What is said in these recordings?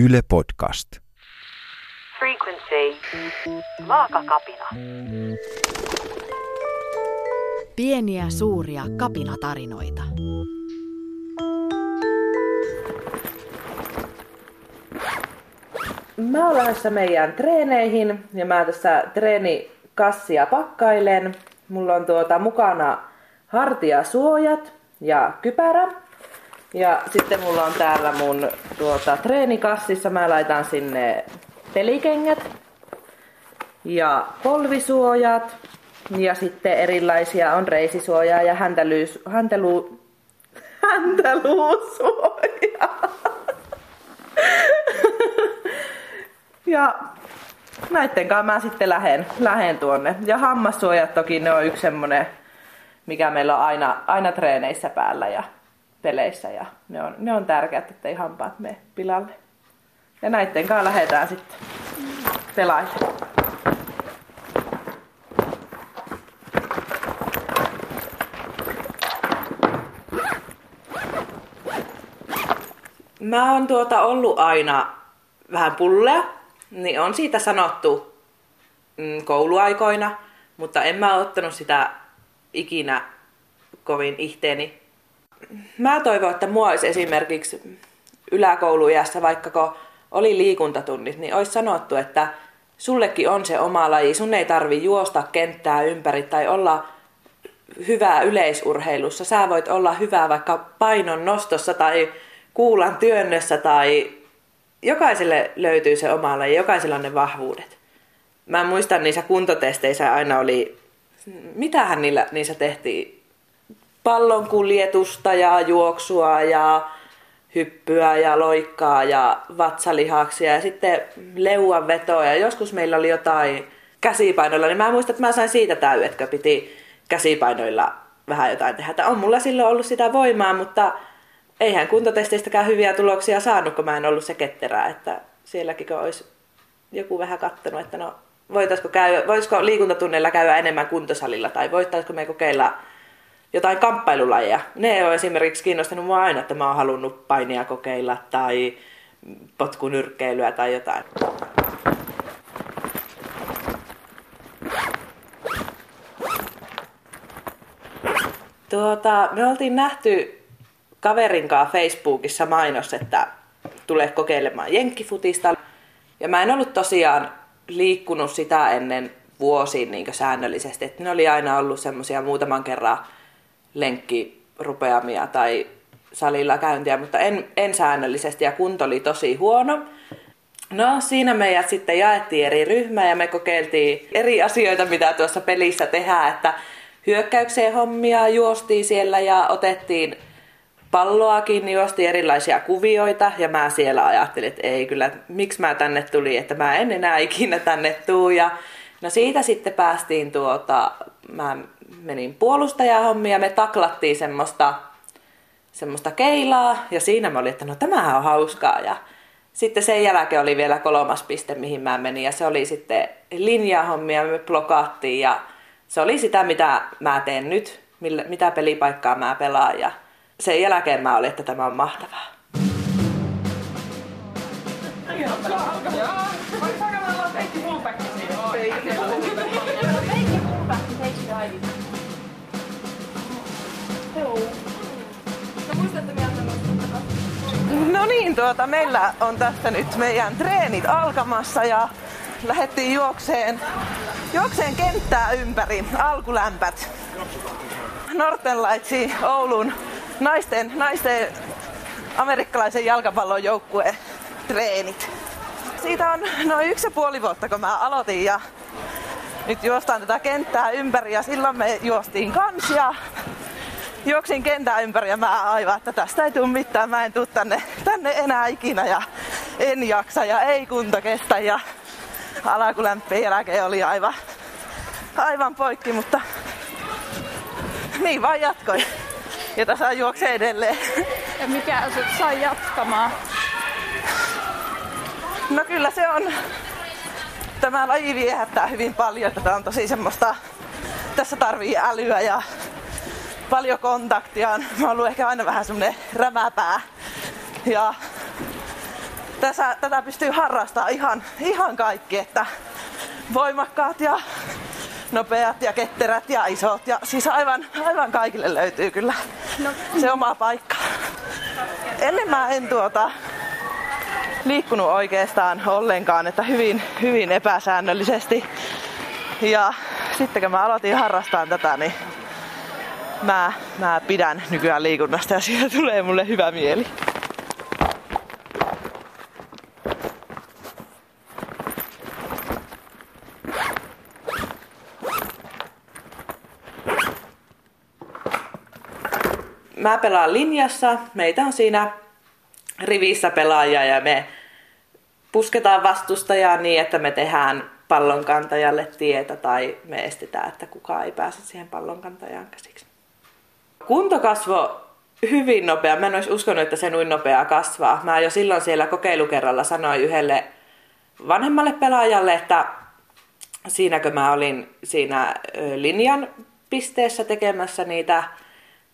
Yle Podcast. Frequency. Vaakakapina. Pieniä suuria kapinatarinoita. Mä oon lähdössä meidän treeneihin ja mä tässä treenikassia pakkailen. Mulla on tuota mukana hartiasuojat ja kypärä. Ja sitten mulla on täällä mun tuota, treenikassissa, mä laitan sinne pelikengät ja polvisuojat. Ja sitten erilaisia on reisisuojaa ja häntälyys, häntelu, häntäluusuojaa. ja näitten kanssa mä sitten lähen, lähen tuonne. Ja hammassuojat toki ne on yksi semmonen, mikä meillä on aina, aina treeneissä päällä ja peleissä. Ja ne on, ne on tärkeät, ettei hampaat mene pilalle. Ja näitten kanssa lähdetään sitten pelailemaan. Mä oon tuota ollut aina vähän pullea, niin on siitä sanottu mm, kouluaikoina, mutta en mä ottanut sitä ikinä kovin ihteeni. Mä toivon, että mua olisi esimerkiksi yläkoulujässä, vaikka kun oli liikuntatunnit, niin olisi sanottu, että sullekin on se oma laji, sun ei tarvi juosta kenttää ympäri tai olla hyvää yleisurheilussa. Sä voit olla hyvä vaikka painon nostossa tai kuulan työnnössä tai jokaiselle löytyy se oma laji, jokaisella on ne vahvuudet. Mä muistan niissä kuntotesteissä aina oli, mitähän niillä, niissä tehtiin? Pallon kuljetusta ja juoksua ja hyppyä ja loikkaa ja vatsalihaksia ja sitten leuan vetoa ja joskus meillä oli jotain käsipainoilla, niin mä muistan, että mä sain siitä täydetkö piti käsipainoilla vähän jotain tehdä. Että on mulla silloin ollut sitä voimaa, mutta eihän kuntotesteistäkään hyviä tuloksia saanut, kun mä en ollut se ketterää, että sielläkin olisi joku vähän kattonut, että no voitaisiko, käydä, voisiko liikuntatunneilla käydä enemmän kuntosalilla tai voitaisiko me kokeilla jotain kamppailulajeja. Ne on esimerkiksi kiinnostanut mua aina, että mä oon halunnut painia kokeilla tai potkunyrkkeilyä tai jotain. Tuota, me oltiin nähty kaverin kanssa Facebookissa mainos, että tulee kokeilemaan jenkkifutista. Ja mä en ollut tosiaan liikkunut sitä ennen vuosiin niin säännöllisesti. Että ne oli aina ollut semmoisia muutaman kerran lenkkirupeamia tai salilla käyntiä, mutta en, en säännöllisesti ja kunto oli tosi huono. No siinä meidät sitten jaettiin eri ryhmää ja me kokeiltiin eri asioita, mitä tuossa pelissä tehdään, että hyökkäykseen hommia juostiin siellä ja otettiin palloakin, niin juosti erilaisia kuvioita ja mä siellä ajattelin, että ei kyllä, miksi mä tänne tuli, että mä en enää ikinä tänne tuu. Ja no siitä sitten päästiin tuota, mä menin puolustajahommia ja me taklattiin semmoista, semmoista keilaa. Ja siinä mä olin, että no tämähän on hauskaa. Ja sitten sen jälkeen oli vielä kolmas piste, mihin mä menin. Ja se oli sitten linjahommia, me blokaattiin. Ja se oli sitä, mitä mä teen nyt, mitä pelipaikkaa mä pelaan. Ja sen jälkeen mä olin, että tämä on mahtavaa. No niin, tuota, meillä on tässä nyt meidän treenit alkamassa ja lähdettiin juokseen, juokseen kenttää ympäri, alkulämpät. Northern Lightsi Oulun naisten, naisten amerikkalaisen jalkapallon joukkueen treenit. Siitä on noin yksi ja puoli vuotta, kun mä aloitin ja nyt juostaan tätä kenttää ympäri ja silloin me juostiin kansia. Juoksin kentää ympäri ja mä aivan, että tästä ei tule mitään, mä en tuu tänne, tänne enää ikinä ja en jaksa ja ei kunto kestä ja alakulämpien jälkeen oli aivan, aivan poikki, mutta niin vaan jatkoin ja tässä juoksee edelleen. Ja mikä sut sai jatkamaan? No kyllä se on. Tämä laji viehättää hyvin paljon. Tätä on tosi semmoista, tässä tarvii älyä ja paljon kontaktia. Mä oon ollut ehkä aina vähän semmonen rämäpää. Ja tässä, tätä pystyy harrastamaan ihan, ihan kaikki, että voimakkaat ja nopeat ja ketterät ja isot. Ja siis aivan, aivan kaikille löytyy kyllä no. se oma paikka. Ennen mä en tuota, liikkunut oikeastaan ollenkaan, että hyvin, hyvin epäsäännöllisesti. Ja sitten kun mä aloitin harrastaa tätä, niin mä, mä pidän nykyään liikunnasta ja siitä tulee mulle hyvä mieli. Mä pelaan linjassa, meitä on siinä rivissä pelaajia ja me pusketaan vastustajaa niin, että me tehdään pallonkantajalle tietä tai me estetään, että kukaan ei pääse siihen pallonkantajaan käsiksi. Kunto kasvo hyvin nopea. Mä en olisi uskonut, että se noin nopeaa kasvaa. Mä jo silloin siellä kokeilukerralla sanoin yhdelle vanhemmalle pelaajalle, että siinäkö mä olin siinä linjan pisteessä tekemässä niitä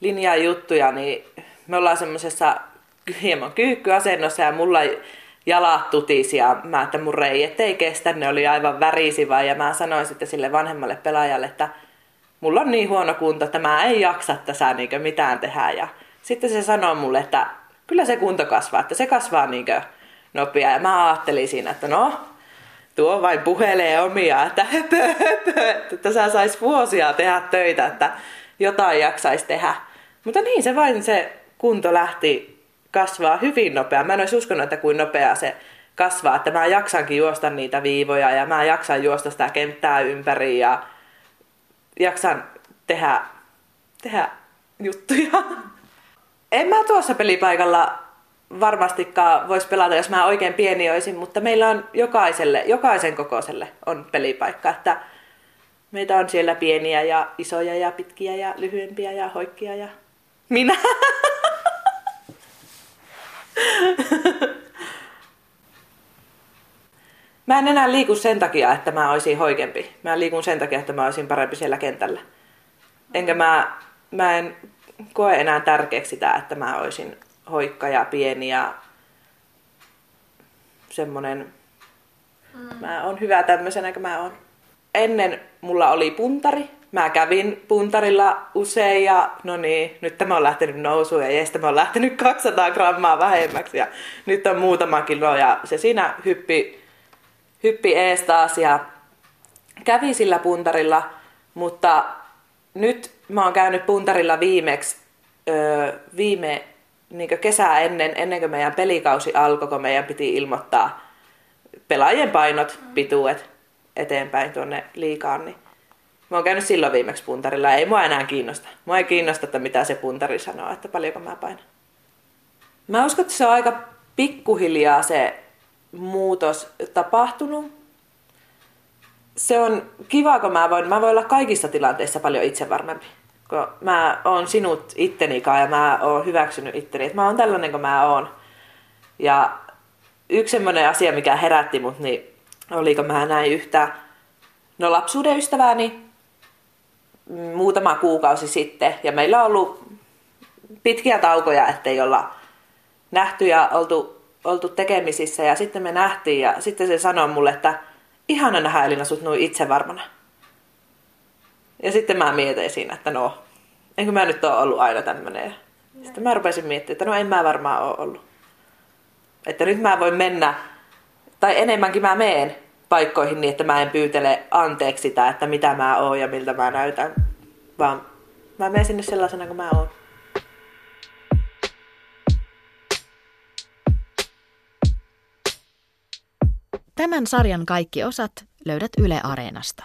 linjajuttuja, niin me ollaan semmoisessa hieman kyykkyasennossa ja mulla jalat tutisi ja mä, että mun reijet ei kestä, ne oli aivan värisivä ja mä sanoin sitten sille vanhemmalle pelaajalle, että mulla on niin huono kunto, että mä en jaksa tässä niin mitään tehdä ja sitten se sanoi mulle, että kyllä se kunto kasvaa, että se kasvaa niin nopea ja mä ajattelin siinä, että no, tuo vain puhelee omia, että höpö, höpö, että tässä saisi vuosia tehdä töitä, että jotain jaksaisi tehdä. Mutta niin se vain se kunto lähti kasvaa hyvin nopea. Mä en olisi uskonut, että kuin nopeaa se kasvaa, että mä jaksankin juosta niitä viivoja ja mä jaksan juosta sitä kenttää ympäri ja jaksan tehdä, tehdä juttuja. En mä tuossa pelipaikalla varmastikaan voisi pelata, jos mä oikein pieni olisin, mutta meillä on jokaiselle, jokaisen kokoiselle on pelipaikka, että meitä on siellä pieniä ja isoja ja pitkiä ja lyhyempiä ja hoikkia ja minä. Mä en enää liiku sen takia, että mä olisin hoikempi. Mä liikun sen takia, että mä olisin parempi siellä kentällä. Enkä mä, mä en koe enää tärkeäksi sitä, että mä olisin hoikka ja pieni ja semmonen... Mm. Mä oon hyvä tämmöisenä kuin mä oon. Ennen mulla oli puntari, mä kävin puntarilla usein ja no niin, nyt tämä on lähtenyt nousuun ja jes, tämä on lähtenyt 200 grammaa vähemmäksi ja nyt on muutama kilo ja se siinä hyppi, hyppi ees taas ja kävi sillä puntarilla, mutta nyt mä oon käynyt puntarilla viimeksi öö, viime niin kesää ennen, ennen kuin meidän pelikausi alkoi, kun meidän piti ilmoittaa pelaajien painot, pituudet eteenpäin tuonne liikaan, niin Mä oon käynyt silloin viimeksi puntarilla ei mua enää kiinnosta. Mua ei kiinnosta, että mitä se puntari sanoo, että paljonko mä painan. Mä uskon, että se on aika pikkuhiljaa se muutos tapahtunut. Se on kiva, kun mä voin, mä voin olla kaikissa tilanteissa paljon itsevarmempi. Kun mä oon sinut ittenikaan ja mä oon hyväksynyt itteni, että mä oon tällainen kuin mä oon. Ja yksi semmoinen asia, mikä herätti mut, niin oliko mä näin yhtä no lapsuuden ystävääni, muutama kuukausi sitten ja meillä on ollut pitkiä taukoja, ettei olla nähty ja oltu, oltu tekemisissä ja sitten me nähtiin ja sitten se sanoi mulle, että ihana nähdä Elina sut noin itsevarmana. Ja sitten mä mietin siinä, että no, enkö mä nyt ole ollut aina tämmönen. Sitten mä rupesin miettimään, että no en mä varmaan ole ollut. Että nyt mä voin mennä, tai enemmänkin mä meen paikkoihin niin, että mä en pyytele anteeksi sitä, että mitä mä oon ja miltä mä näytän, vaan mä menen sinne sellaisena kuin mä oon. Tämän sarjan kaikki osat löydät Yle Areenasta.